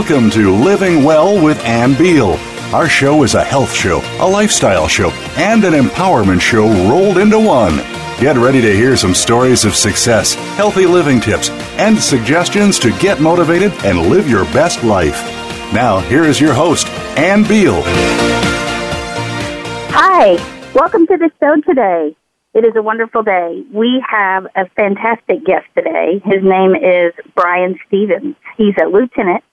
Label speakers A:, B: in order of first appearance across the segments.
A: Welcome to Living Well with Ann Beal. Our show is a health show, a lifestyle show, and an empowerment show rolled into one. Get ready to hear some stories of success, healthy living tips, and suggestions to get motivated and live your best life. Now, here is your host, Ann Beal.
B: Hi, welcome to the show today. It is a wonderful day. We have a fantastic guest today. His name is Bryan Stevens. He's a lieutenant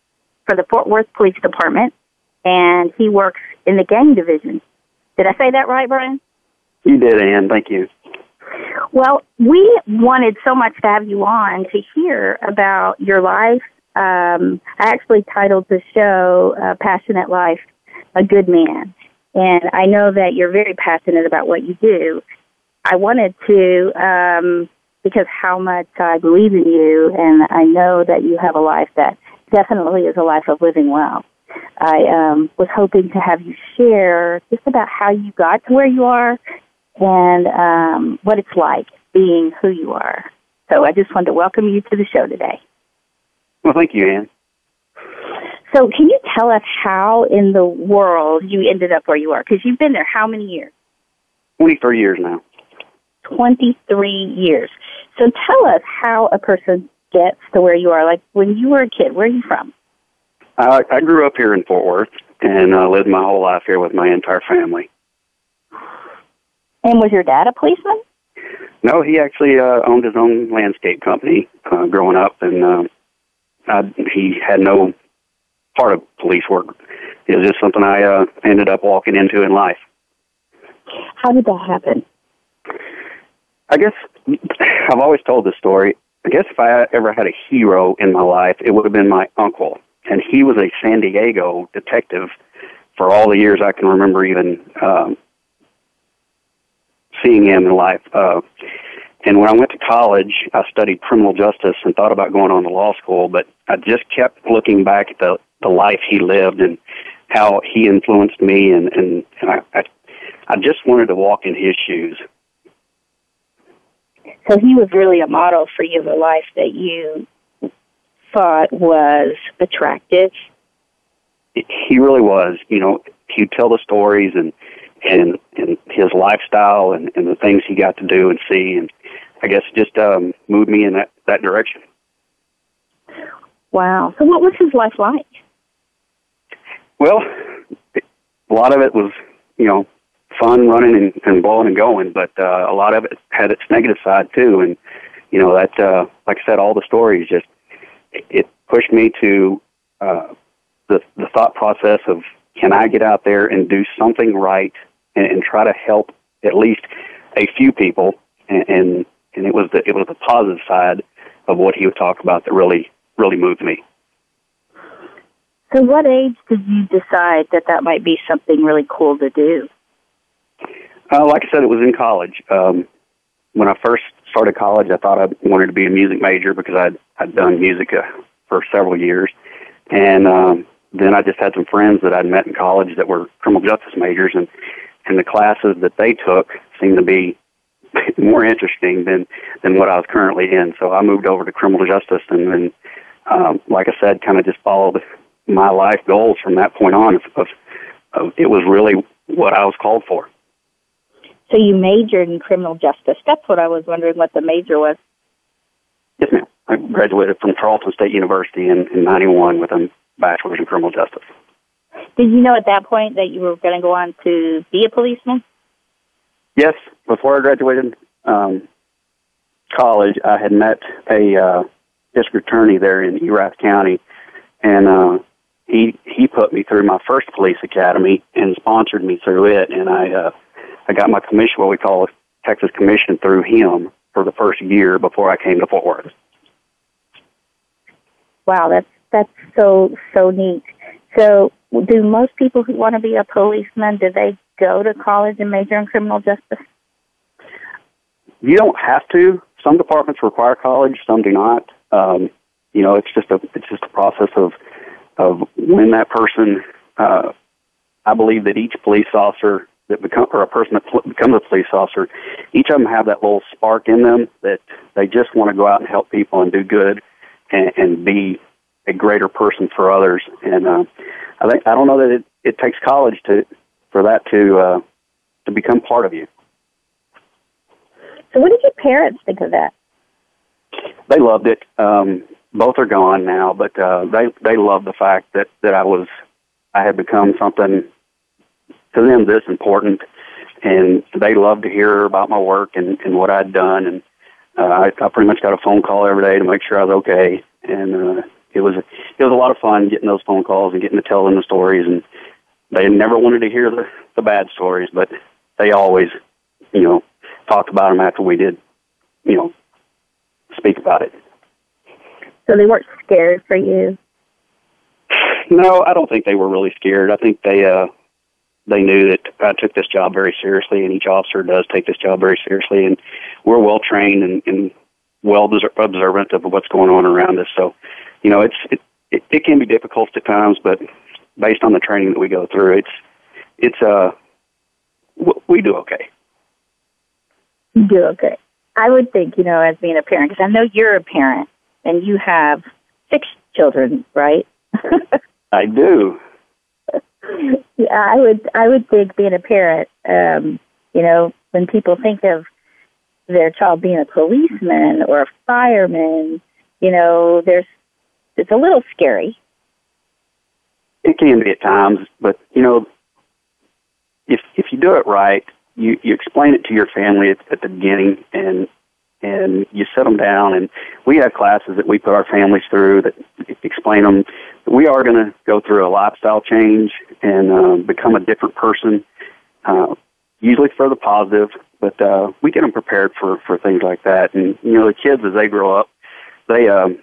B: for the Fort Worth Police Department, and he works in the gang division. Did I say that right, Bryan?
C: You did, Ann. Thank you.
B: Well, we wanted so much to have you on to hear about your life. Um, I actually titled the show uh, Passionate Life, A Good Man. And I know that you're very passionate about what you do. I wanted to um, because how much I believe in you, and I know that you have a life that definitely is a life of living well. I um, was hoping to have you share just about how you got to where you are and um, what it's like being who you are. So I just wanted to welcome you to the show today.
C: Well, thank you, Ann.
B: So, can you tell us how in the world you ended up where you are? Because you've been there how many years?
C: 23 years now.
B: 23 years. So tell us how a person gets to where you are. Like when you were a kid, where are you from?
C: I, I grew up here in Fort Worth and uh, lived my whole life here with my entire family.
B: And was your dad a policeman?
C: No, he actually uh, owned his own landscape company uh, growing up, and uh, I, he had no part of police work. It was just something I uh, ended up walking into in life.
B: How did that happen?
C: I guess I've always told this story. I guess if I ever had a hero in my life, it would have been my uncle. And he was a San Diego detective for all the years I can remember even um, seeing him in life. Uh, and when I went to college, I studied criminal justice and thought about going on to law school, but I just kept looking back at the, the life he lived and how he influenced me, and, and, and I, I, I just wanted to walk in his shoes.
B: So he was really a model for you of a life that you thought was attractive.
C: He really was. You know, he'd tell the stories and and and his lifestyle and, and the things he got to do and see, and I guess just um, moved me in that that direction.
B: Wow. So, what was his life like?
C: Well, a lot of it was, you know, fun running and, and blowing and going, but uh, a lot of it had its negative side too. And you know that, uh, like I said, all the stories just it pushed me to uh, the the thought process of can I get out there and do something right and, and try to help at least a few people and, and and it was the it was the positive side of what he would talk about that really really moved me.
B: So, what age did you decide that that might be something really cool to do?
C: Uh, like I said, it was in college. Um, when I first started college, I thought I wanted to be a music major because I'd I'd done music uh, for several years, and um, then I just had some friends that I'd met in college that were criminal justice majors, and and the classes that they took seemed to be more interesting than than what I was currently in. So I moved over to criminal justice, and then, um, like I said, kind of just followed my life goals from that point on. Of, of, of it was really what I was called for.
B: So you majored in criminal justice. That's what I was wondering what the major was.
C: Yes, ma'am. I graduated from Tarleton State University in, in 91 with a bachelor's in criminal justice.
B: Did you know at that point that you were going to go on to be a policeman?
C: Yes. Before I graduated um, college, I had met a uh, district attorney there in Erath County, and uh, he he put me through my first police academy and sponsored me through it, and I uh, I got my commission, what we call a Texas commission, through him for the first year before I came to Fort Worth.
B: Wow, that's that's so so neat. So, do most people who want to be a policeman do they go to college and major in criminal justice?
C: You don't have to. Some departments require college, some do not. Um, you know, it's just a it's just a process of of when that person. Uh, I believe that each police officer that become or a person that pl- becomes a police officer, each of them have that little spark in them that they just want to go out and help people and do good and, and be a greater person for others. And uh, I think I don't know that it, it takes college to for that to uh, to become part of you.
B: So, what did your parents think of that?
C: They loved it. Um, both are gone now, but uh, they they loved the fact that that I was I had become something to them this important, and they loved to hear about my work and, and what I'd done. And uh, I, I pretty much got a phone call every day to make sure I was okay. And uh, it was it was a lot of fun getting those phone calls and getting to tell them the stories. And they never wanted to hear the the bad stories, but they always, you know, talked about them after we did, you know, speak about it.
B: So they weren't scared for you.
C: No, I don't think they were really scared. I think they uh they knew that I took this job very seriously, and each officer does take this job very seriously, and we're well trained and, and well observant of what's going on around us. So, you know, it's it, it, it can be difficult at times, but based on the training that we go through, it's it's uh we do okay.
B: You do okay. I would think, you know, as being a parent, because I know you're a parent and you have six children, right?
C: I do.
B: Yeah, I would. I would think being a parent, um, you know, when people think of their child being a policeman or a fireman, you know, there's it's a little scary.
C: It can be at times, but you know, if if you do it right, you you explain it to your family at, at the beginning, and and you set them down and we have classes that we put our families through that explain them we are going to go through a lifestyle change and uh, become a different person uh, usually for the positive but uh, we get them prepared for for things like that and you know the kids as they grow up they um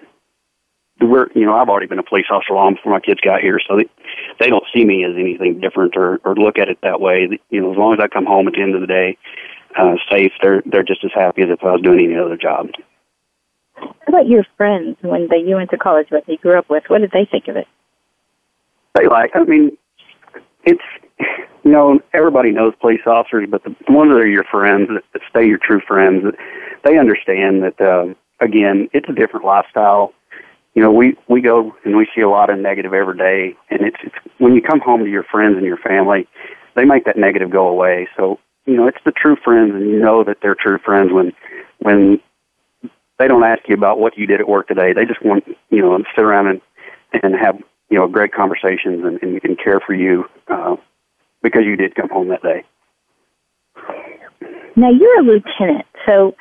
C: we're you know I've already been a police officer long before my kids got here, so they they don't see me as anything different or or look at it that way. You know, as long as I come home at the end of the day, uh, safe, they're they're just as happy as if I was doing any other job.
B: How about your friends when they you went to college with, you grew up with? What did they think of it?
C: They like. I mean, it's you know everybody knows police officers, but the ones that are your friends that, stay your true friends, they understand that. Uh, again, it's a different lifestyle. You know, we we go and we see a lot of negative every day, and it's, it's when you come home to your friends and your family, they make that negative go away. So you know, it's the true friends, and you know that they're true friends when when they don't ask you about what you did at work today. They just want you know to sit around and and have you know great conversations and, and, and care for you uh, because you did come home that day.
B: Now you're a lieutenant, so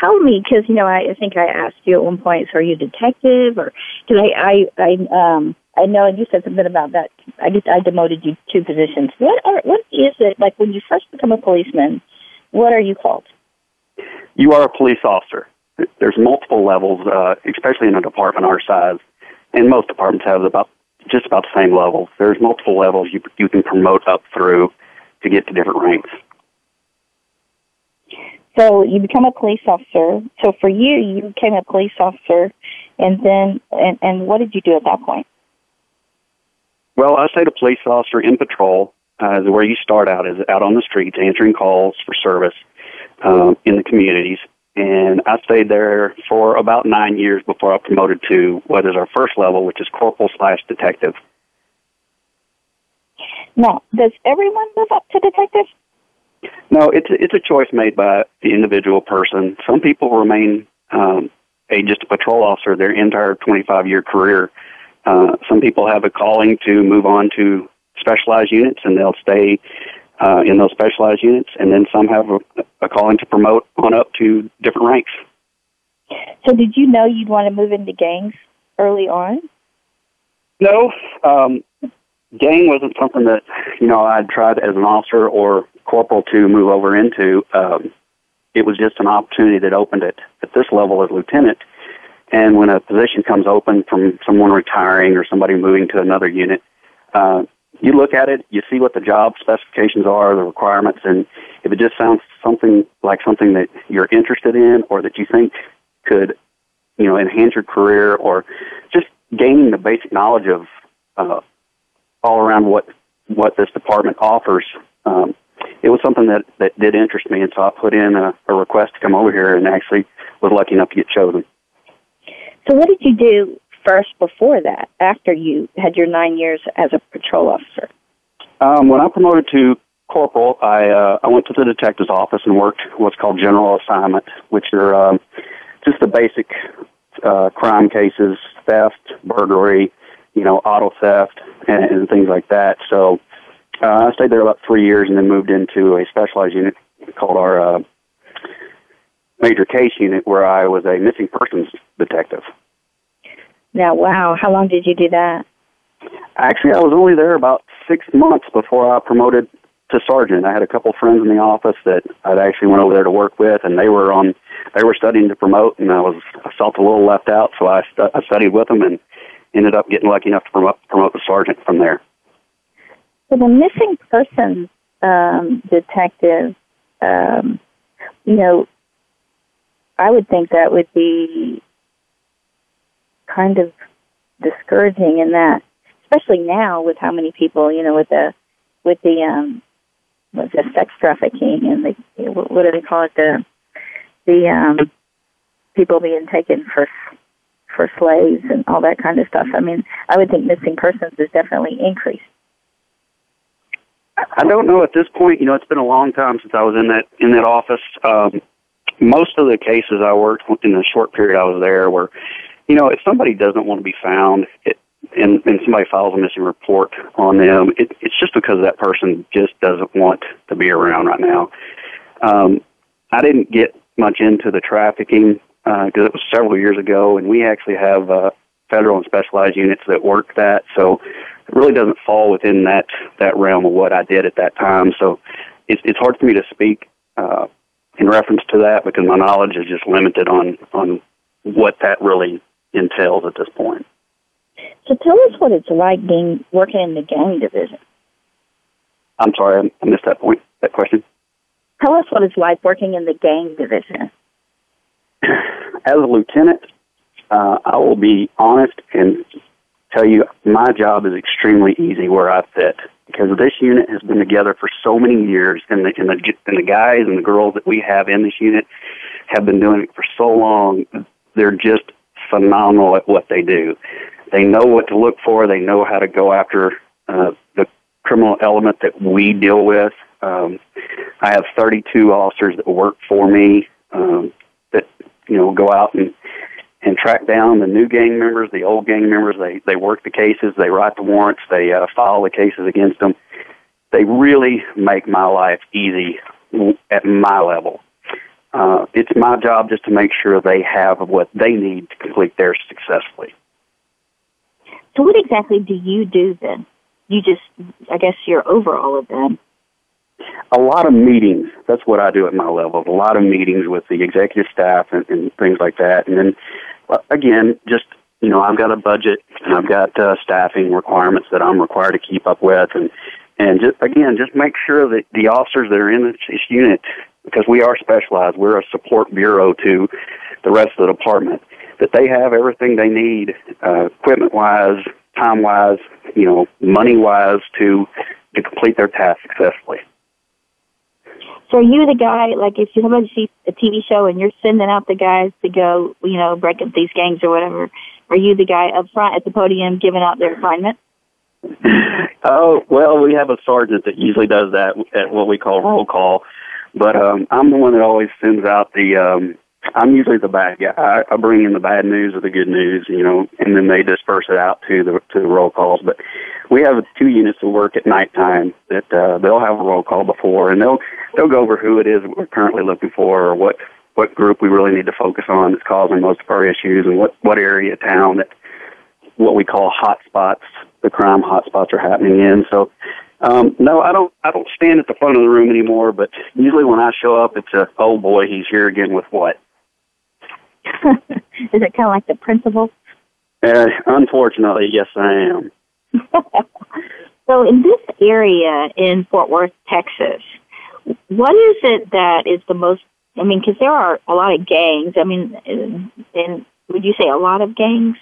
B: tell me because you know I, I think I asked you at one point, so are you a detective or because I I I um I know and you said something about that. I just I demoted you two positions. What are what is it like when you first become a policeman? What are you called?
C: You are a police officer. There's multiple levels, uh, especially in a department our size, and most departments have about just about the same levels. There's multiple levels you you can promote up through to get to different ranks.
B: So you become a police officer. So for you, you became a police officer, and then and, and what did you do at that point?
C: Well, I say to police officer in patrol uh, is where you start out, is out on the streets answering calls for service um, in the communities. And I stayed there for about nine years before I promoted to what is our first level, which is corporal slash detective.
B: Now, does everyone move up to detective?
C: No, it's a, it's a choice made by the individual person. Some people remain um, a just a patrol officer their entire 25 year career uh, some people have a calling to move on to specialized units, and they'll stay uh, in those specialized units. And then some have a, a calling to promote on up to different ranks.
B: So, did you know you'd want to move into gangs early on?
C: No, um, gang wasn't something that you know I'd tried as an officer or corporal to move over into. Um, it was just an opportunity that opened it at this level as lieutenant and when a position comes open from someone retiring or somebody moving to another unit, uh, you look at it, you see what the job specifications are, the requirements, and if it just sounds something like something that you're interested in or that you think could, you know, enhance your career or just gaining the basic knowledge of uh, all around what what this department offers, um, it was something that that did interest me, and so I put in a, a request to come over here, and actually was lucky enough to get chosen.
B: So, what did you do first before that, after you had your nine years as a patrol officer?
C: Um, when I promoted to corporal, I uh, I went to the detective's office and worked what's called general assignment, which are um, just the basic uh, crime cases, theft, burglary, you know, auto theft, and, and things like that. So uh, I stayed there about three years and then moved into a specialized unit called our uh, major case unit, where I was a missing persons detective.
B: Now, wow, how long did you do that?
C: Actually, I was only there about six months before I promoted to sergeant. I had a couple friends in the office that I'd actually went over there to work with, and they were on, they were studying to promote, and I was I felt a little left out, so I stu- I studied with them and ended up getting lucky enough to promote promote the sergeant from there.
B: So the missing persons um, detective, um, you know, I would think that would be kind of discouraging in that, especially now with how many people, you know, with the with the um, what's the sex trafficking and the what do they call it the the um, people being taken for for slaves and all that kind of stuff. I mean, I would think missing persons is definitely increased.
C: I don't know at this point. You know, it's been a long time since I was in that in that office. Um, most of the cases I worked in the short period I was there were, you know, if somebody doesn't want to be found, it, and and somebody files a missing report on them, it, it's just because that person just doesn't want to be around right now. Um, I didn't get much into the trafficking because uh, it was several years ago, and we actually have uh, federal and specialized units that work that, so it really doesn't fall within that that realm of what I did at that time. So it's it's hard for me to speak uh, in reference to that because my knowledge is just limited on on what that really entails at this point.
B: So tell us what it's like being working in the gang division.
C: I'm sorry, I missed that point. That question.
B: Tell us what it's like working in the gang division.
C: As a lieutenant, uh, I will be honest and tell you my job is extremely easy where I fit because this unit has been together for so many years, and the and the and the guys and the girls that we have in this unit have been doing it for so long. They're just phenomenal at what they do. They know what to look for. They know how to go after uh, the criminal element that we deal with. Um, I have 32 officers that work for me um, that you know go out and and track down the new gang members, the old gang members. They they work the cases, they write the warrants, they uh, file the cases against them. They really make my life easy at my level. Uh, it's my job just to make sure they have what they need to complete theirs successfully.
B: So, what exactly do you do then? You just, I guess, you're over all of them.
C: A lot of meetings. That's what I do at my level. A lot of meetings with the executive staff and, and things like that. And then, again, just you know, I've got a budget and I've got uh, staffing requirements that I'm required to keep up with, and and just again, just make sure that the officers that are in this unit, because we are specialized, we're a support bureau to the rest of the department that they have everything they need, uh, equipment wise, time wise, you know, money wise to to complete their task successfully.
B: So are you the guy, like if you somebody sees a TV show and you're sending out the guys to go, you know, break up these gangs or whatever, are you the guy up front at the podium giving out their assignment?
C: oh, well, we have a sergeant that usually does that at what we call roll call. But um I'm the one that always sends out the um I'm usually the bad guy. I, I bring in the bad news or the good news, you know, and then they disperse it out to the to the roll calls. But we have two units that work at nighttime that uh, they'll have a roll call before, and they'll they'll go over who it is we're currently looking for, or what what group we really need to focus on that's causing most of our issues, and what what area of town that what we call hot spots, the crime hot spots are happening in. So um, no, I don't. I don't stand at the front of the room anymore. But usually, when I show up, it's a oh boy, he's here again with what?
B: Is it kind of like the principal?
C: Uh, unfortunately, yes, I am.
B: so, in this area in Fort Worth, Texas, what is it that is the most? I mean, because there are a lot of gangs. I mean, and would you say a lot of gangs?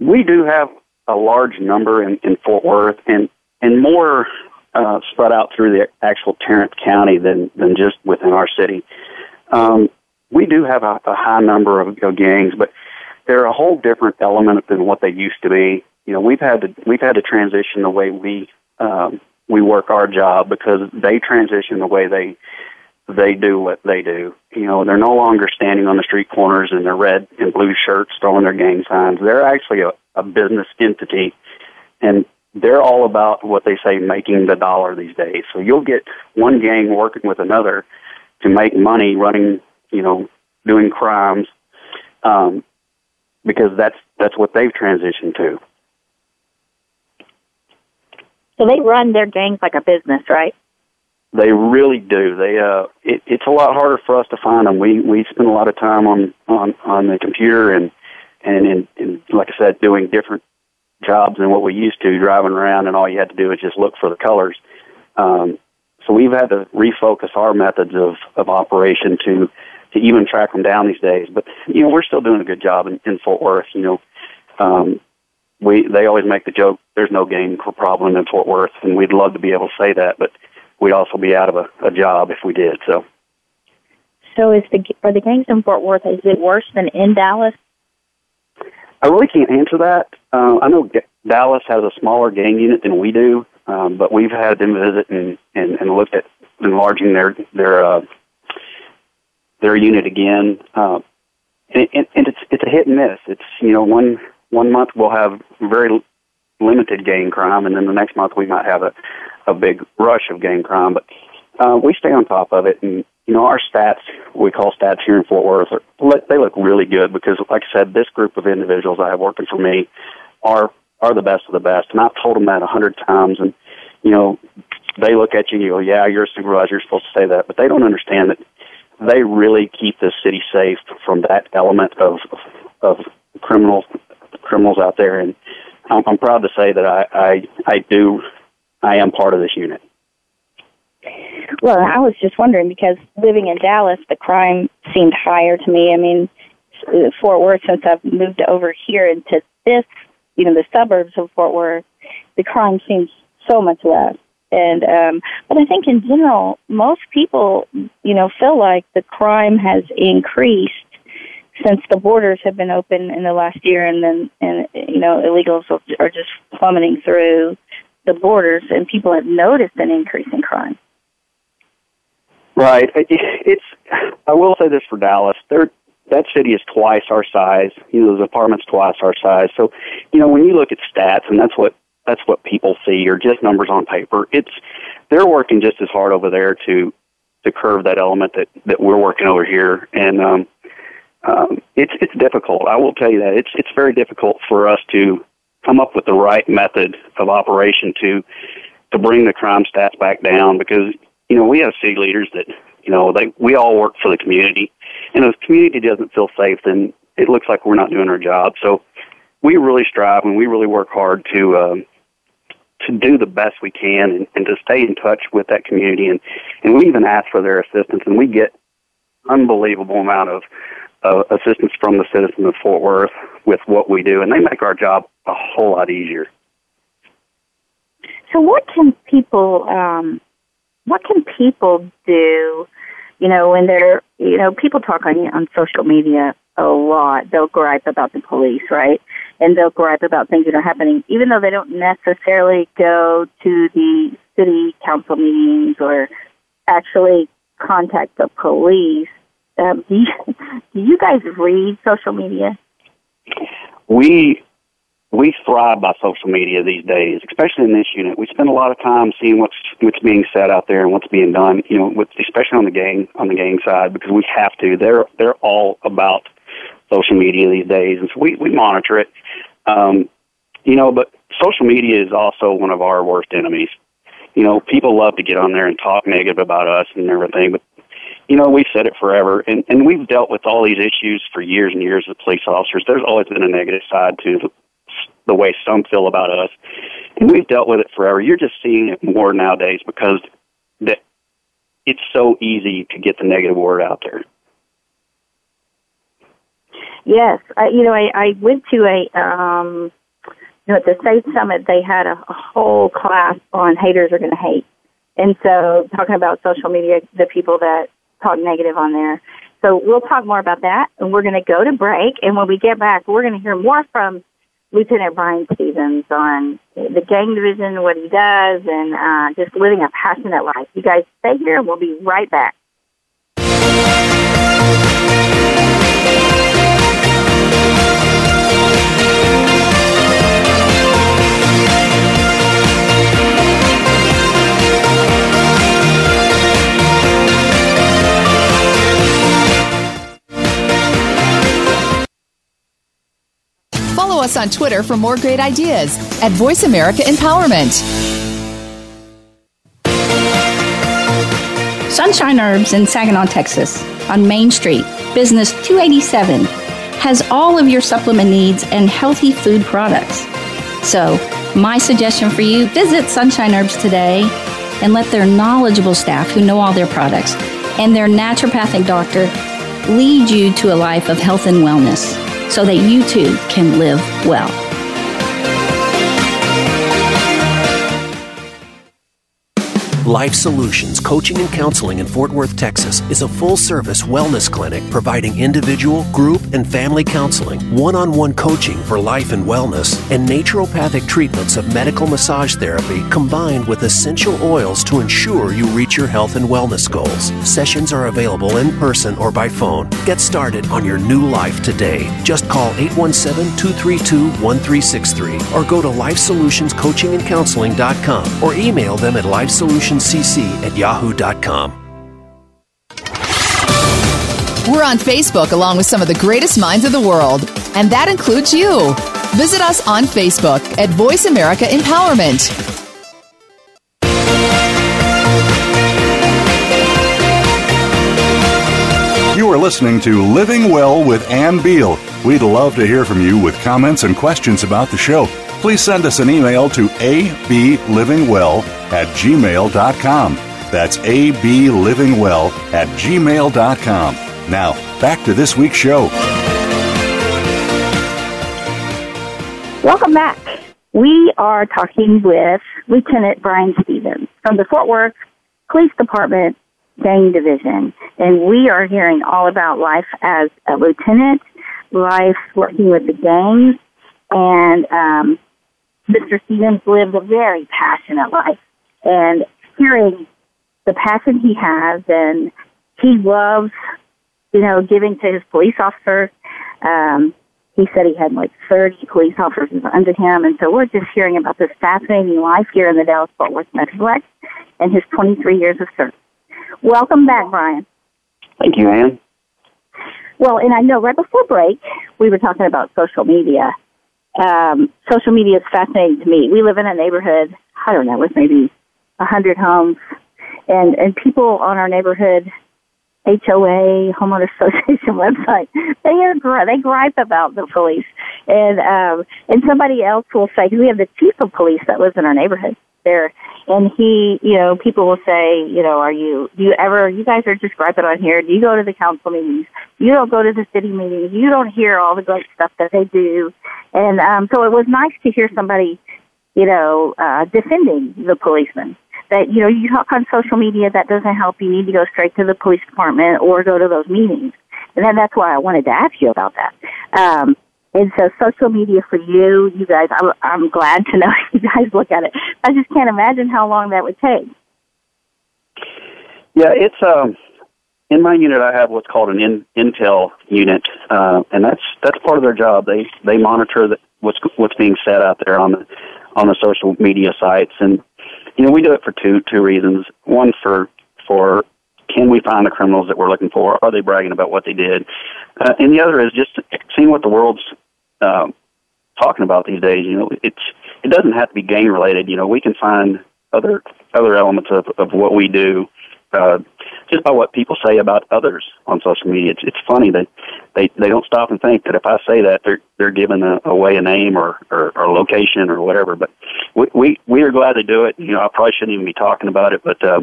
C: We do have a large number in, in Fort Worth, and and more uh, spread out through the actual Tarrant County than than just within our city. Um, we do have a, a high number of, of gangs, but they're a whole different element than what they used to be. You know, we've had to we've had to transition the way we um, we work our job because they transition the way they they do what they do. You know, they're no longer standing on the street corners in their red and blue shirts throwing their gang signs. They're actually a, a business entity, and they're all about what they say making the dollar these days. So you'll get one gang working with another to make money running, you know, doing crimes, um, because that's that's what they've transitioned to.
B: So they run their gangs like a business, right?
C: They really do. They uh, it, it's a lot harder for us to find them. We we spend a lot of time on on on the computer and and and, and like I said, doing different jobs than what we used to, driving around, and all you had to do is just look for the colors. Um, so we've had to refocus our methods of of operation to to even track them down these days. But you know, we're still doing a good job in, in Fort Worth. You know, um, we they always make the joke, "There's no gang problem in Fort Worth," and we'd love to be able to say that, but we'd also be out of a, a job if we did. So.
B: So is the are the gangs in Fort Worth? Is it worse than in Dallas?
C: I really can't answer that. Uh, I know G- Dallas has a smaller gang unit than we do, um, but we've had them visit and, and, and looked at enlarging their their uh, their unit again. Uh, and, and, and it's it's a hit and miss. It's you know one one month we'll have very limited gang crime, and then the next month we might have a a big rush of gang crime. But uh, we stay on top of it, and you know our stats, we call stats here in Fort Worth, are, they look really good because, like I said, this group of individuals I have working for me are are the best of the best, and I've told them that a hundred times, and you know they look at you and you go, yeah, you're a supervisor, you're supposed to say that, but they don't understand that they really keep the city safe from that element of of criminals criminals out there, and I'm, I'm proud to say that I, I I do I am part of this unit.
B: Well, I was just wondering because living in Dallas, the crime seemed higher to me. I mean, Fort Worth, since I've moved over here into this, you know, the suburbs of Fort Worth, the crime seems so much less. And um, but I think in general, most people, you know, feel like the crime has increased since the borders have been open in the last year, and then and you know illegals are just plummeting through the borders, and people have noticed an increase in crime.
C: Right. It's. I will say this for Dallas. There, that city is twice our size. You know, those apartments twice our size. So, you know, when you look at stats, and that's what that's what people see, or just numbers on paper. It's they're working just as hard over there to to curve that element that that we're working over here, and um, um, it's it's difficult. I will tell you that it's it's very difficult for us to come up with the right method of operation to to bring the crime stats back down because you know we have city leaders that you know they we all work for the community. And if the community doesn't feel safe then it looks like we're not doing our job. So we really strive and we really work hard to um, to do the best we can and, and to stay in touch with that community. And and we even ask for their assistance and we get unbelievable amount of uh, assistance from the citizens of Fort Worth with what we do, and they make our job a whole lot easier.
B: So, what can people, um, what can people do? You know, when they're, you know, people talk on on social media a lot. They'll gripe about the police, right? And they'll gripe about things that are happening, even though they don't necessarily go to the city council meetings or actually contact the police um, do, you, do you guys read social media?
C: We we thrive by social media these days, especially in this unit. We spend a lot of time seeing what's what's being said out there and what's being done. You know, with, especially on the gang on the gang side, because we have to. They're they're all about social media these days, and so we we monitor it. Um, you know, but social media is also one of our worst enemies. You know, people love to get on there and talk negative about us and everything, but you know, we've said it forever, and, and we've dealt with all these issues for years and years as police officers. There's always been a negative side to the, way some feel about us, and we've dealt with it forever. You're just seeing it more nowadays because that it's so easy to get the negative word out there.
B: Yes, I, you know, I, I went to a, um, you know, at the state summit, they had a, a whole class on haters are going to hate. And so talking about social media, the people that talk negative on there. So we'll talk more about that, and we're going to go to break. And when we get back, we're going to hear more from Lieutenant Bryan Stevens on the gang division, what he does, and uh, just living a passionate life. You guys stay here, and we'll be right back.
D: Follow us on Twitter for more great ideas at Voice America Empowerment.
E: Sunshine Herbs in Saginaw, Texas, on Main Street, Business 287, has all of your supplement needs and healthy food products. So, my suggestion for you visit Sunshine Herbs today and let their knowledgeable staff who know all their products and their naturopathic doctor lead you to a life of health and wellness so that you too can live well.
F: Life Solutions Coaching and Counseling in Fort Worth, Texas is a full service wellness clinic providing individual, group, and family counseling, one on one coaching for life and wellness, and naturopathic treatments of medical massage therapy combined with essential oils to ensure you reach your health and wellness goals. Sessions are available in person or by phone. Get started on your new life today. Just call 817 232 1363 or go to lifesolutionscoachingandcounseling.com or email them at lifesolutions cc at yahoo.com.
D: We're on Facebook along with some of the greatest minds of the world, and that includes you. Visit us on Facebook at Voice America Empowerment.
A: You are listening to Living Well with Ann Beal. We'd love to hear from you with comments and questions about the show. Please send us an email to ablivingwell at gmail.com. That's ablivingwell at gmail.com. Now, back to this week's show.
B: Welcome back. We are talking with Lieutenant Bryan Stevens from the Fort Worth Police Department Gang Division. And we are hearing all about life as a lieutenant, life working with the gangs, and um, Mr. Stevens lived a very passionate life. And hearing the passion he has, and he loves, you know, giving to his police officers. Um, he said he had like 30 police officers under him. And so we're just hearing about this fascinating life here in the Dallas Fort Worth Metroplex and his 23 years of service. Welcome back, Bryan.
C: Thank you, Ann.
B: Well, and I know right before break, we were talking about social media. Um, social media is fascinating to me. We live in a neighborhood, I don't know, with maybe 100 homes, and, and people on our neighborhood HOA, homeowner association website, they are they gripe about the police, and um, and somebody else will say we have the chief of police that lives in our neighborhood there, and he, you know, people will say, you know, are you do you ever you guys are just griping on here? Do you go to the council meetings? You don't go to the city meetings. You don't hear all the great stuff that they do, and um, so it was nice to hear somebody, you know, uh, defending the policemen that you know you talk on social media that doesn't help. You need to go straight to the police department or go to those meetings. And then that's why i wanted to ask you about that. Um, and so social media for you you guys i'm, I'm glad to know you guys look at it. I just can't imagine how long that would take.
C: Yeah it's um in my unit i have what's called an in, intel unit uh, and that's that's part of their job. They they monitor that what's what's being said out there on the on the social media sites. And you know, we do it for two two reasons. One for for can we find the criminals that we're looking for? Are they bragging about what they did? Uh, and the other is just seeing what the world's um, talking about these days. You know, it's it doesn't have to be gang related. You know, we can find other other elements of of what we do uh, just by what people say about others on social media. It's it's funny that they they don't stop and think that if I say that they're they're giving a, away a name or, or or location or whatever. But we we we are glad to do it. You know, I probably shouldn't even be talking about it, but uh,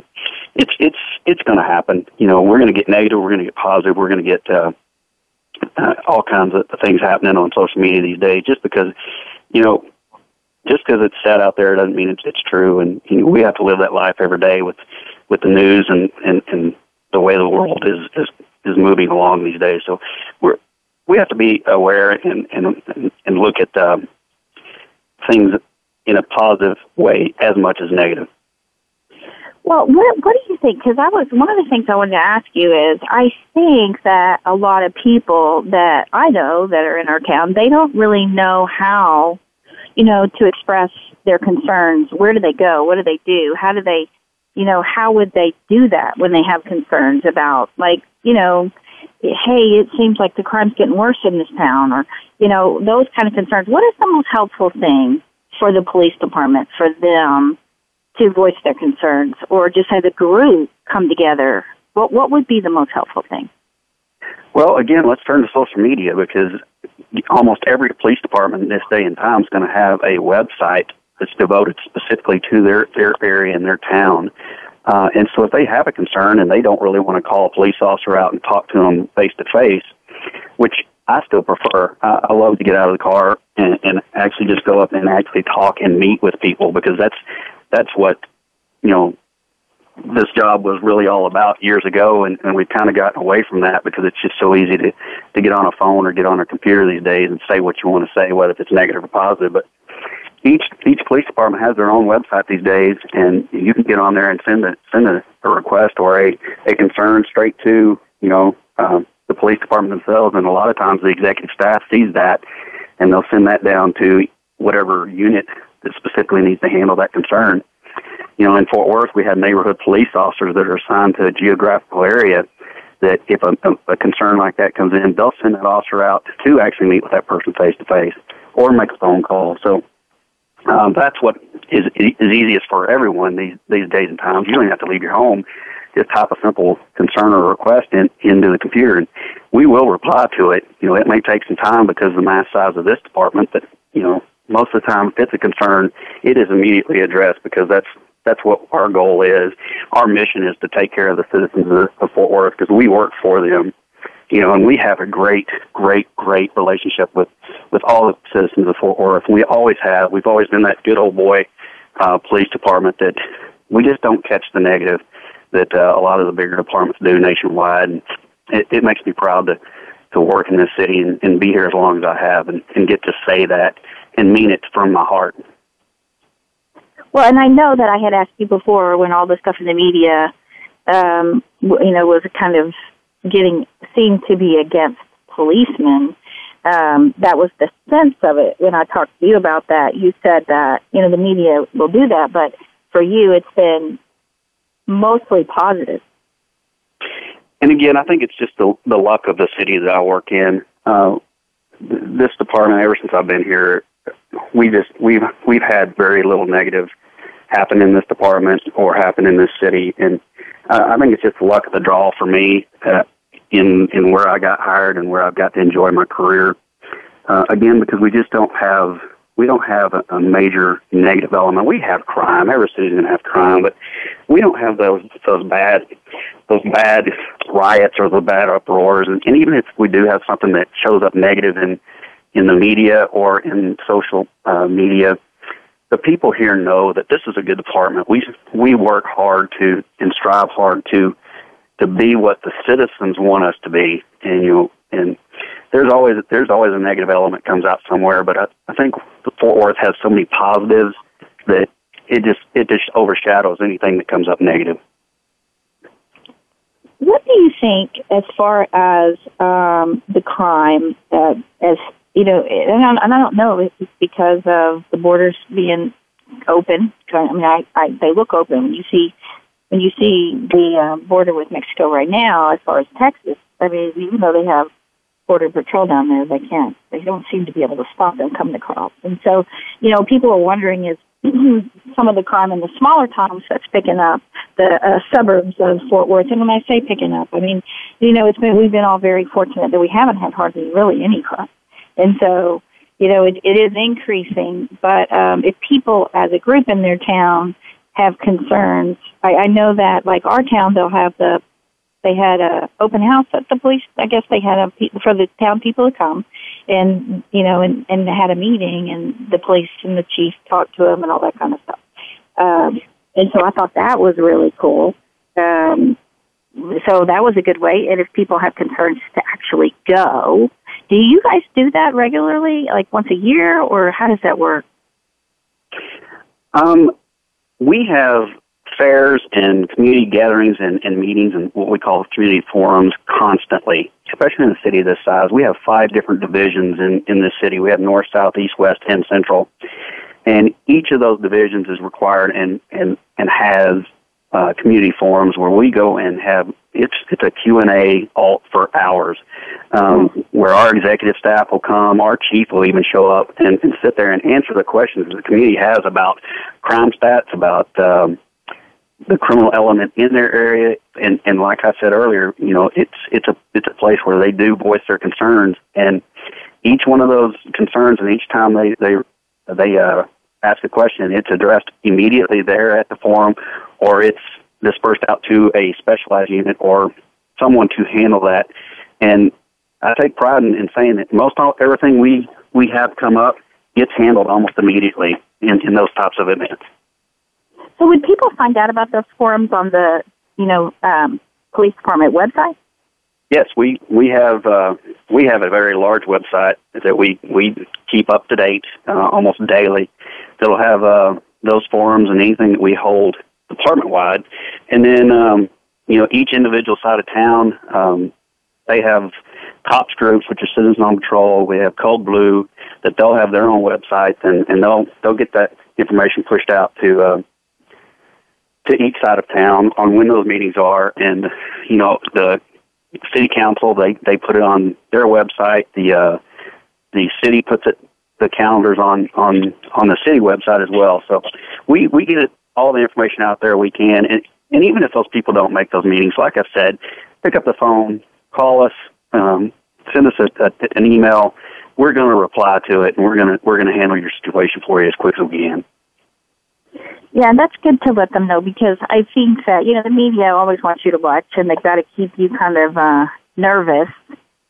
C: it's it's it's going to happen. You know, we're going to get negative, we're going to get positive, we're going to get uh, uh, all kinds of things happening on social media these days. Just because, you know, just because it's said out there doesn't mean it's, it's true, and you know, we have to live that life every day with with the news and and and the way the world is is is moving along these days. So we're we have to be aware and and and look at um, things in a positive way as much as negative.
B: Well, what what do you think? Because I was one of the things I wanted to ask you is I think that a lot of people that I know that are in our town they don't really know how, you know, to express their concerns. Where do they go? What do they do? How do they, you know, how would they do that when they have concerns about like, you know, hey, it seems like the crime's getting worse in this town, or you know, those kind of concerns. What is the most helpful thing for the police department for them? to voice their concerns or just have a group come together, what, what would be the most helpful thing?
C: Well, again, let's turn to social media because almost every police department in this day and time is going to have a website that's devoted specifically to their, their area and their town. Uh, and so if they have a concern and they don't really want to call a police officer out and talk to them face to face, which I still prefer. I, I love to get out of the car and, and actually just go up and actually talk and meet with people because that's that's what you know this job was really all about years ago and, and we've kind of gotten away from that because it's just so easy to to get on a phone or get on a computer these days and say what you want to say whether it's negative or positive but each each police department has their own website these days and you can get on there and send a send a, a request or a a concern straight to you know um, the police department themselves and a lot of times the executive staff sees that and they'll send that down to whatever unit that specifically needs to handle that concern. You know, in Fort Worth, we have neighborhood police officers that are assigned to a geographical area that if a, a concern like that comes in, they'll send that officer out to actually meet with that person face to face or make a phone call. So um, that's what is is easiest for everyone these these days and times. You don't have to leave your home. Just type a simple concern or request in, into the computer, and we will reply to it. You know, it may take some time because of the mass size of this department, but you know, most of the time, if it's a concern, it is immediately addressed because that's that's what our goal is. Our mission is to take care of the citizens of, Fort Worth because we work for them, you know, and we have a great, great, great relationship with with all the citizens of Fort Worth. We always have. We've always been that good old boy uh, police department that we just don't catch the negative that uh, a lot of the bigger departments do nationwide. And it, it makes me proud to to work in this city and, and be here as long as I have and, and get to say that and mean it from my heart.
B: Well, and I know that I had asked you before when all the stuff in the media, um, you know, was kind of getting seemed to be against policemen. Um, that was the sense of it when I talked to you about that. You said that you know the media will do that, but for you, it's been mostly positive.
C: And again, I think it's just the the luck of the city that I work in. Uh, this department, ever since I've been here, we just we've we've had very little negative happen in this department or happen in this city, and uh, I think it's just luck of the draw for me uh, in in where I got hired and where I've got to enjoy my career. Uh, again, because we just don't have we don't have a, a major negative element. We have crime. Every city's to have crime, but we don't have those those bad those bad riots or the bad uproars. And, and even if we do have something that shows up negative in in the media or in social uh, media, the people here know that this is a good department. We we work hard to and strive hard to to be what the citizens want us to be, and you know, and there's always there's always a negative element comes out somewhere, but I, I think Fort Worth has so many positives that it just it just overshadows anything that comes up negative.
B: What do you think as far as um, the crime uh, as you know, and I, and I don't know if it's because of the borders being open. I mean, I, I they look open when you see when you see the uh, border with Mexico right now, as far as Texas. I mean, even though they have border patrol down there, they can't. They don't seem to be able to stop them coming across. And so, you know, people are wondering is some of the crime in the smaller towns that's picking up, the uh, suburbs of Fort Worth. And when I say picking up, I mean, you know, it's been we've been all very fortunate that we haven't had hardly really any crime. And so, you know, it, it is increasing. But um, if people as a group in their town have concerns, I, I know that like our town, they'll have the they had a open house at the police. I guess they had a for the town people to come, and you know, and and had a meeting, and the police and the chief talked to them and all that kind of stuff. Um, and so I thought that was really cool. Um, so that was a good way. And if people have concerns to actually go, do you guys do that regularly, like once a year, or how does that work?
C: Um, we have fairs and community gatherings and, and meetings and what we call community forums constantly, especially in a city this size. We have five different divisions in, in this city. We have north, south, east, west, and central. And each of those divisions is required and, and, and has uh, community forums where we go and have it's it's a Q and A alt for hours, um, mm-hmm. where our executive staff will come, our chief will even show up and, and sit there and answer the questions that the community has about crime stats, about um, the criminal element in their area, and and like I said earlier, you know, it's it's a it's a place where they do voice their concerns, and each one of those concerns, and each time they they they uh, ask a question, it's addressed immediately there at the forum, or it's dispersed out to a specialized unit or someone to handle that. And I take pride in, in saying that most all, everything we we have come up gets handled almost immediately in, in those types of events.
B: So would people find out about those forums on the, you know, um, police department website?
C: Yes, we we have uh, we have a very large website that we we keep up to date uh, almost daily. That'll have uh, those forums and anything that we hold department wide, and then um, you know each individual side of town um, they have cops groups, which are Citizens on Patrol. We have Code Blue that they'll have their own websites, and, and they'll they'll get that information pushed out to uh, to each side of town on when those meetings are, and you know the city council they they put it on their website. The uh, the city puts it the calendars on on on the city website as well. So we we get it, all the information out there we can, and and even if those people don't make those meetings, like I said, pick up the phone, call us, um, send us a, a, an email. We're going to reply to it, and we're going to we're going to handle your situation for you as quick as we can.
B: Yeah, and that's good to let them know because I think that, you know, the media always wants you to watch and they've got to keep you kind of uh, nervous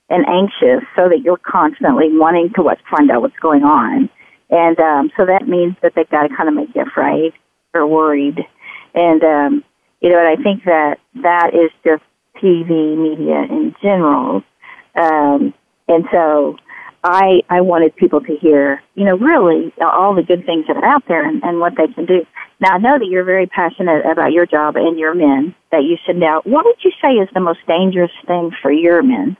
B: and anxious so that you're constantly wanting to watch, find out what's going on. And um, so that means that they've got to kind of make you afraid or worried. And, um, you know, and I think that that is just TV media in general. Um, and so I, I wanted people to hear, you know, really all the good things that are out there and, and what they can do. Now, I know that you're very passionate about your job and your men that you send out. What would you say is the most dangerous thing for your men?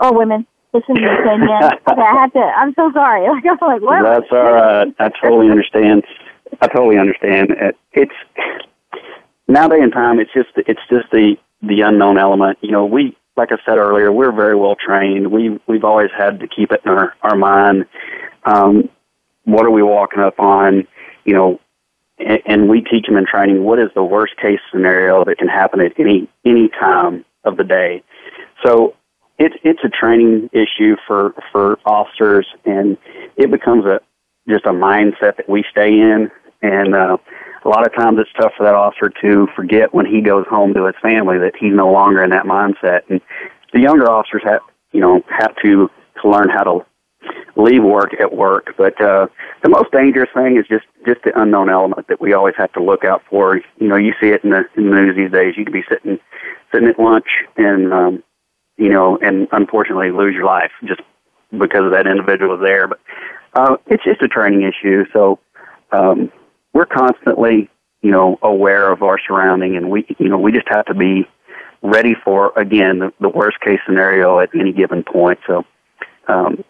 B: Or women? Listen to me say men. Okay, I have to, I'm so sorry. Like, I'm like, what?
C: That's all right. I totally understand. I totally understand. It's, nowadays in time, it's just, it's just the, the unknown element. You know, we, like I said earlier, we're very well trained. We, we've always had to keep it in our, our mind. Um, what are we walking up on? you know, and, and we teach them in training what is the worst case scenario that can happen at any any time of the day. So it's it's a training issue for for officers, and it becomes a just a mindset that we stay in, and uh, a lot of times it's tough for that officer to forget when he goes home to his family that he's no longer in that mindset, and the younger officers have you know have to to learn how to leave work at work. But uh, the most dangerous thing is just just the unknown element that we always have to look out for. You know, you see it in the, in the news these days. You could be sitting sitting at lunch and um, you know, and unfortunately lose your life just because of that individual is there. But uh, it's just a training issue. So um, we're constantly you know aware of our surrounding, and we you know we just have to be ready for again the, the worst case scenario at any given point. So um,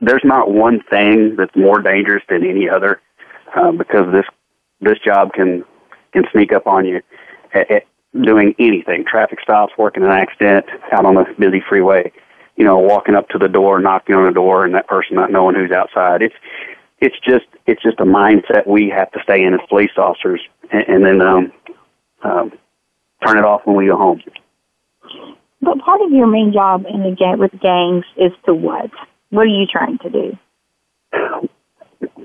C: there's not one thing that's more dangerous than any other uh, because this this job can can sneak up on you at, at doing anything traffic stops working an accident out on a busy freeway you know walking up to the door knocking on the door and that person not knowing who's outside it's it's just it's just a mindset we have to stay in as police officers and, and then um, um, turn it off when we go home
B: but part of your main job in the gang with gangs is to what what are you trying to do?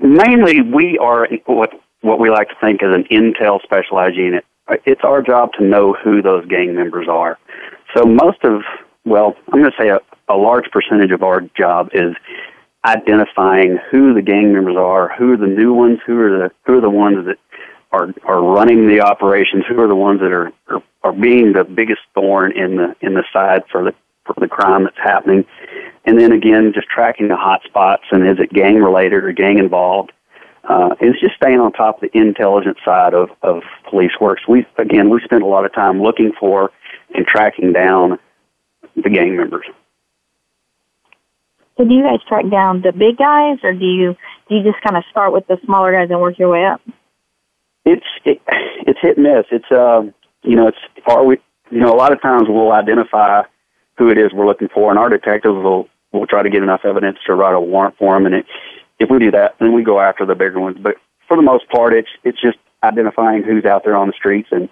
C: Mainly, we are what what we like to think as an intel specialized unit. It's our job to know who those gang members are. So most of, well, I'm going to say a, a large percentage of our job is identifying who the gang members are, who are the new ones, who are the who are the ones that are are running the operations, who are the ones that are, are are being the biggest thorn in the in the side for the for the crime that's happening, and then again just tracking the hot spots and is it gang related or gang involved. Uh, it's just staying on top of the intelligence side of, of police work. We again we spend a lot of time looking for and tracking down the gang members.
B: So do you guys track down the big guys, or do you do you just kind of start with the smaller guys and work your way up?
C: It's it, it's hit and miss. It's uh you know it's are we you know a lot of times we'll identify who it is we're looking for, and our detectives will will try to get enough evidence to write a warrant for them. And it, if we do that, then we go after the bigger ones. But for the most part, it's it's just identifying who's out there on the streets and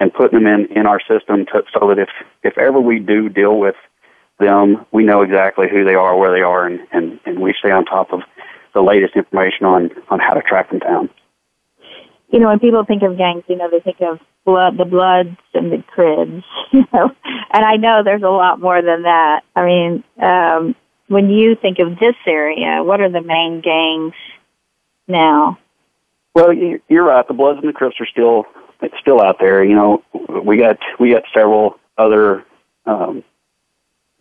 C: and putting them in in our system to, so that if if ever we do deal with them, we know exactly who they are, where they are, and and, and we stay on top of the latest information on on how to track them down.
B: You know, when people think of gangs, you know, they think of blood, the Bloods and the Crips, you know, and I know there's a lot more than that. I mean, um, when you think of this area, what are the main gangs now?
C: Well, you're right. The Bloods and the Crips are still still out there. You know, we got we got several other um,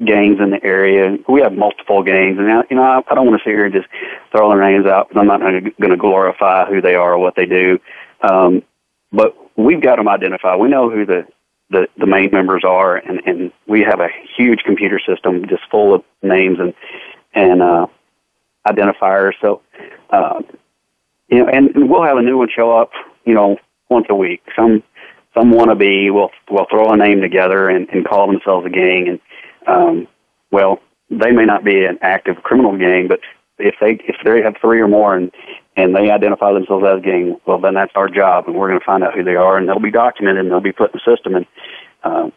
C: gangs in the area. We have multiple gangs, and you know, I, I don't want to sit here and just throw their names out. I'm not going to glorify who they are or what they do, um, but we've got them identified. We know who the the, the main members are, and, and we have a huge computer system just full of names and and uh, identifiers. So, uh, you know, and we'll have a new one show up, you know, once a week. Some some wannabe will will throw a name together and, and call themselves a gang, and um, well, they may not be an active criminal gang, but if they if they have three or more and and they identify themselves as a gang, well, then that's our job, and we're going to find out who they are, and they'll be documented, and they'll be put in the system, and uh,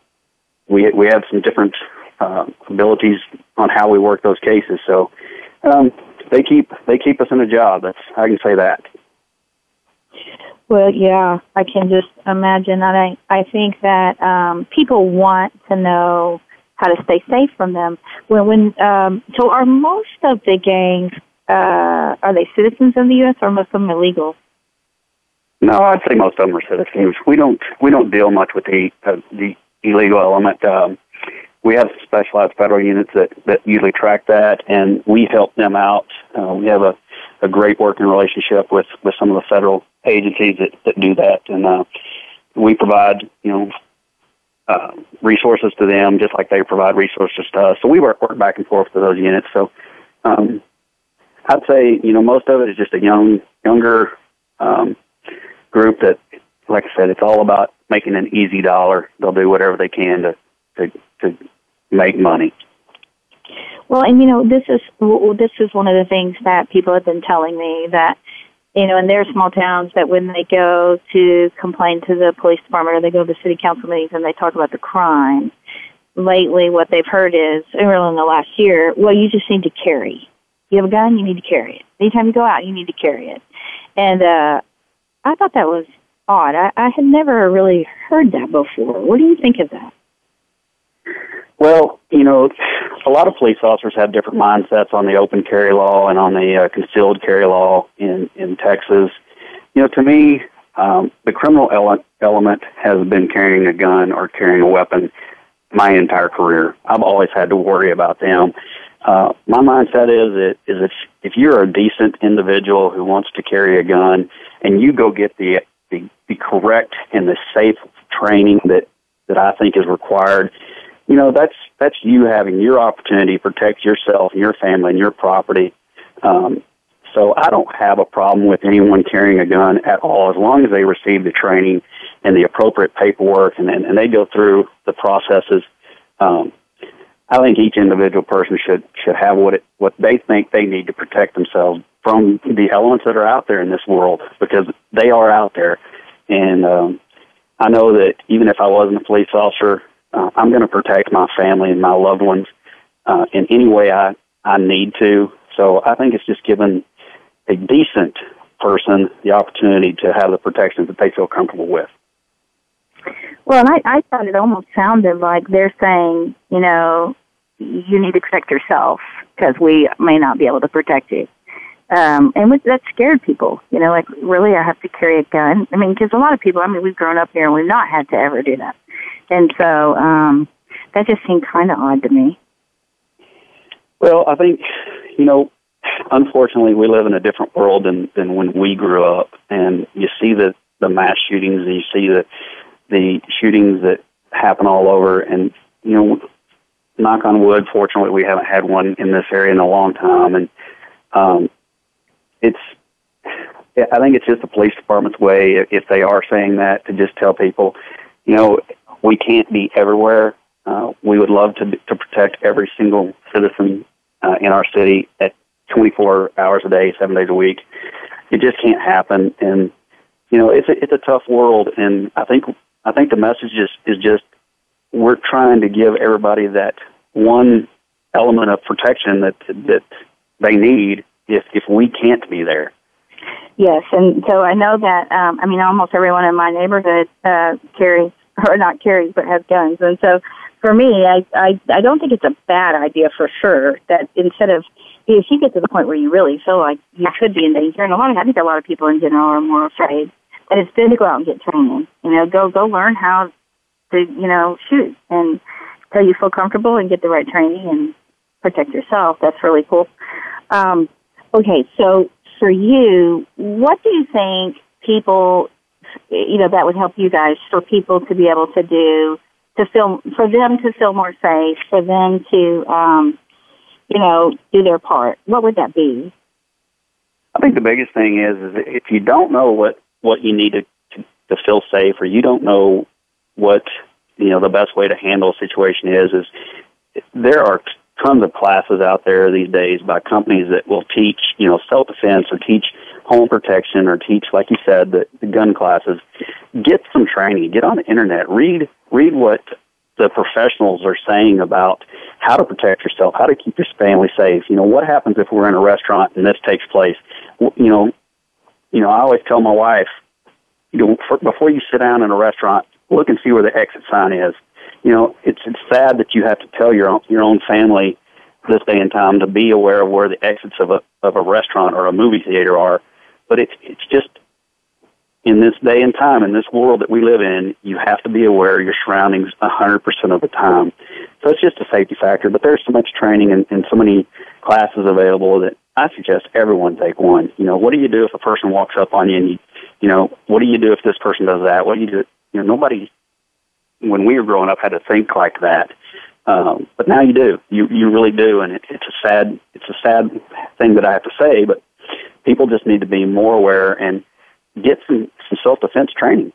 C: we we have some different uh, abilities on how we work those cases. So um, they keep they keep us in a job. That's I can say that.
B: Well, yeah, I can just imagine, and I I think that um, people want to know how to stay safe from them. When when um, so are most of the gangs uh, are they citizens of the U.S. or most of them illegal?
C: No, I'd say most of them are citizens. We don't we don't deal much with the uh, the illegal element. Um, we have specialized federal units that that usually track that, and we help them out. Uh, we have a a great working relationship with with some of the federal agencies that that do that, and uh, we provide you know uh, resources to them, just like they provide resources to us. So we work, work back and forth with those units. So um, I'd say, you know, most of it is just a young, younger um, group that, like I said, it's all about making an easy dollar. They'll do whatever they can to to, to make money.
B: Well, and you know, this is this is one of the things that people have been telling me that you know, in their small towns that when they go to complain to the police department or they go to the city council meetings and they talk about the crime, lately what they've heard is, really in the last year, well, you just need to carry. You have a gun, you need to carry it. Anytime you go out, you need to carry it. And uh, I thought that was odd. I, I had never really heard that before. What do you think of that?
C: Well, you know, a lot of police officers have different mindsets on the open carry law and on the uh, concealed carry law in in Texas. You know, to me, um, the criminal ele- element has been carrying a gun or carrying a weapon my entire career. I've always had to worry about them. Uh, my mindset is that is if if you're a decent individual who wants to carry a gun and you go get the the, the correct and the safe training that that I think is required you know that's that's you having your opportunity to protect yourself and your family and your property. Um, so I don't have a problem with anyone carrying a gun at all, as long as they receive the training and the appropriate paperwork, and and, and they go through the processes. Um, I think each individual person should should have what it what they think they need to protect themselves from the elements that are out there in this world because they are out there, and um, I know that even if I wasn't a police officer, uh, I'm going to protect my family and my loved ones uh, in any way I, I need to. So I think it's just giving a decent person the opportunity to have the protections that they feel comfortable with.
B: Well, and I, I thought it almost sounded like they're saying, you know, you need to protect yourself because we may not be able to protect you. um, and with, that scared people. You know, like really, I have to carry a gun. I mean, because a lot of people. I mean, we've grown up here and we've not had to ever do that, and so um, that just seemed kind of odd to me.
C: Well, I think you know, unfortunately, we live in a different world than than when we grew up, and you see the the mass shootings, and you see the the shootings that happen all over, and you know, knock on wood, fortunately, we haven't had one in this area in a long time, and um, it's I think it's just the police department's way, if they are saying that, to just tell people, you know, we can't be everywhere. Uh, we would love to to protect every single citizen uh, in our city at 24 hours a day, seven days a week. It just can't happen, and you know, it's a, it's a tough world. And I think I think the message is is just we're trying to give everybody that one element of protection that that they need if if we can't be there.
B: Yes, and so I know that. Um, I mean, almost everyone in my neighborhood uh, carries, or not carries, but has guns. And so, for me, I, I I don't think it's a bad idea for sure. That instead of if you get to the point where you really feel like you could be in danger, and a lot of I think a lot of people in general are more afraid. That it's good to go out and get training. You know, go go learn how to you know shoot and until you feel comfortable and get the right training and protect yourself. That's really cool. Um, okay, so for you, what do you think people, you know, that would help you guys for people to be able to do to feel for them to feel more safe, for them to, um, you know, do their part? What would that be?
C: I think the biggest thing is, is if you don't know what what you need to, to to feel safe, or you don't know what you know the best way to handle a situation is, is there are tons of classes out there these days by companies that will teach, you know, self defense or teach home protection or teach, like you said, the, the gun classes. Get some training. Get on the internet. Read read what the professionals are saying about how to protect yourself, how to keep your family safe. You know, what happens if we're in a restaurant and this takes place? You know, you know, I always tell my wife, you know, for, before you sit down in a restaurant, look and see where the exit sign is you know, it's it's sad that you have to tell your own, your own family this day and time to be aware of where the exits of a of a restaurant or a movie theater are. But it's it's just in this day and time, in this world that we live in, you have to be aware of your surroundings a 100% of the time. So it's just a safety factor, but there's so much training and, and so many classes available that I suggest everyone take one. You know, what do you do if a person walks up on you and you, you know, what do you do if this person does that? What do you do? You know, nobody when we were growing up had to think like that. Um, but now you do. You you really do, and it, it's a sad it's a sad thing that I have to say, but people just need to be more aware and get some some self defense training.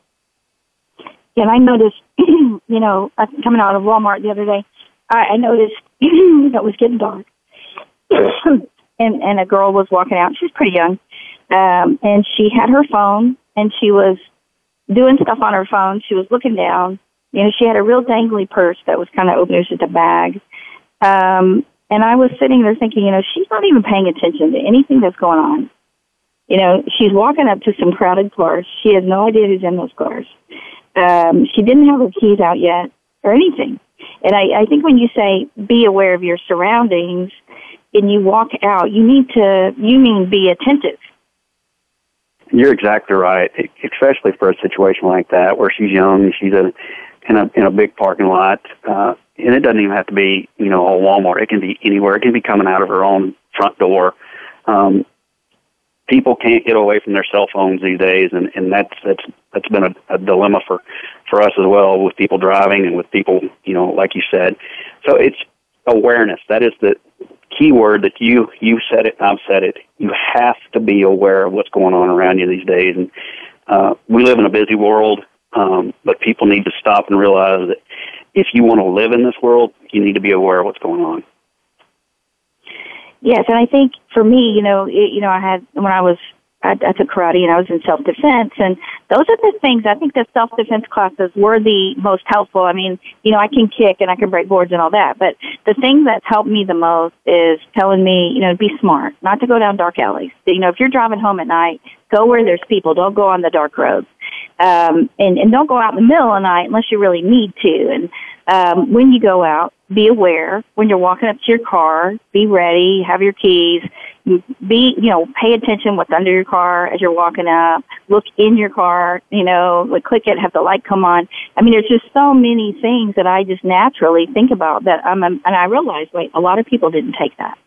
B: Yeah, and I noticed, you know, coming out of Walmart the other day, I, I noticed that it was getting dark, and and a girl was walking out. She was pretty young, um, and she had her phone, and she was doing stuff on her phone. She was looking down, you know, she had a real dangly purse that was kind of open. It was just a bag. Um, and I was sitting there thinking, you know, she's not even paying attention to anything that's going on. You know, she's walking up to some crowded cars. She has no idea who's in those cars. Um, she didn't have her keys out yet or anything. And I, I think when you say be aware of your surroundings and you walk out, you need to, you mean be attentive.
C: You're exactly right, especially for a situation like that where she's young, she's a in a in a big parking lot, uh, and it doesn't even have to be you know a Walmart. It can be anywhere. It can be coming out of her own front door. Um, people can't get away from their cell phones these days, and and that's that's that's been a, a dilemma for for us as well with people driving and with people you know like you said. So it's awareness. That is the key word that you you said it. I've said it. You have to be aware of what's going on around you these days, and uh, we live in a busy world. Um, but people need to stop and realize that if you want to live in this world, you need to be aware of what's going on.
B: Yes, and I think for me, you know, it, you know, I had when I was I, I took karate and I was in self defense, and those are the things I think the self defense classes were the most helpful. I mean, you know, I can kick and I can break boards and all that, but the thing that's helped me the most is telling me, you know, be smart, not to go down dark alleys. You know, if you're driving home at night, go where there's people. Don't go on the dark roads um, and, and don't go out in the middle of the night unless you really need to. And um, when you go out, be aware when you're walking up to your car, be ready, have your keys, be, you know, pay attention what's under your car as you're walking up. Look in your car, you know, click it, have the light come on. I mean, there's just so many things that I just naturally think about that. I'm and I realize, wait, a lot of people didn't take that.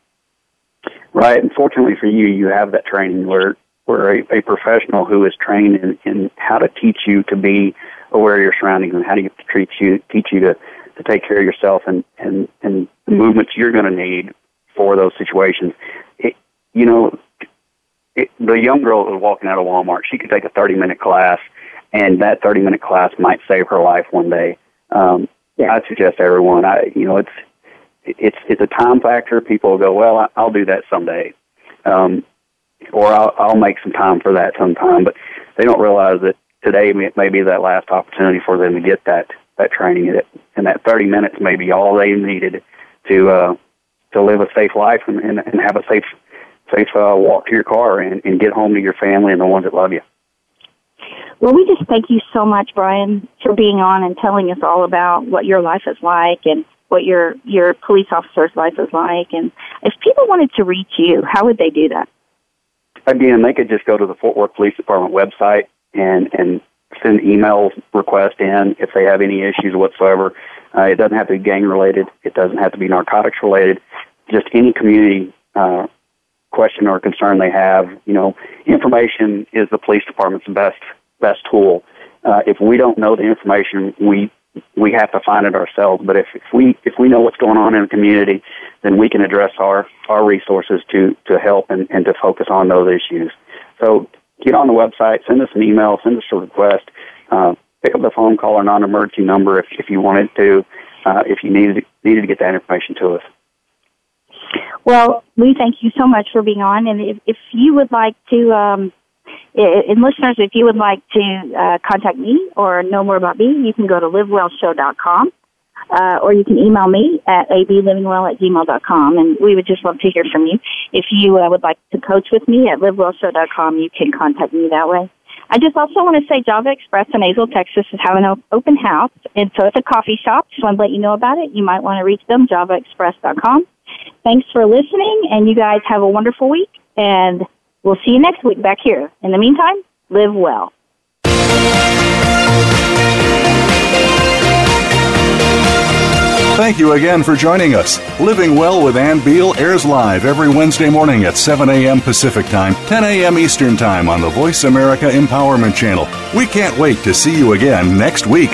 C: Right. And fortunately for you, you have that training where where a, a professional who is trained in, in how to teach you to be aware of your surroundings and how to treat you, teach you to, to take care of yourself and, and, and the movements you're going to need for those situations. It, you know, it, the young girl that was walking out of Walmart, she could take a 30 minute class, and that 30 minute class might save her life one day. Um, yeah. I suggest everyone, I, you know, it's, it's, it's a time factor. People will go, well, I'll do that someday. Um, or I'll, I'll make some time for that sometime, but they don't realize that today may be that last opportunity for them to get that, that training. And that 30 minutes may be all they needed to, uh, to live a safe life and, and, and have a safe safe uh, walk to your car and, and get home to your family and the ones that love you.
B: Well, we just thank you so much, Bryan, for being on and telling us all about what your life is like and what your your police officer's life is like. And if people wanted to reach you, how would they do that?
C: Again, they could just go to the Fort Worth Police Department website and and send email request in if they have any issues whatsoever. Uh, it doesn't have to be gang related. It doesn't have to be narcotics related. Just any community uh, question or concern they have. You know, information is the police department's best best tool. Uh, if we don't know the information, we we have to find it ourselves. But if, if we if we know what's going on in the community, then we can address our our resources to to help and, and to focus on those issues. So get on the website, send us an email, send us a request, uh, pick up the phone call or non-emergency number if if you wanted to, uh, if you needed needed to get that information to us.
B: Well, we thank you so much for being on, and if, if you would like to, um, and listeners, if you would like to uh, contact me or know more about me, you can go to livewellshow.com. Uh, or you can email me at ablivingwell at gmail.com, and we would just love to hear from you. If you uh, would like to coach with me at livewellshow.com, you can contact me that way. I just also want to say Java Express in Azle, Texas is having an open house, and so it's a coffee shop. Just want to let you know about it. You might want to reach them, javaexpress.com. Thanks for listening, and you guys have a wonderful week, and we'll see you next week back here. In the meantime, live well.
A: Thank you again for joining us. Living Well with Ann Beal airs live every Wednesday morning at 7 a.m. Pacific Time, 10 a.m. Eastern Time on the Voice America Empowerment Channel. We can't wait to see you again next week.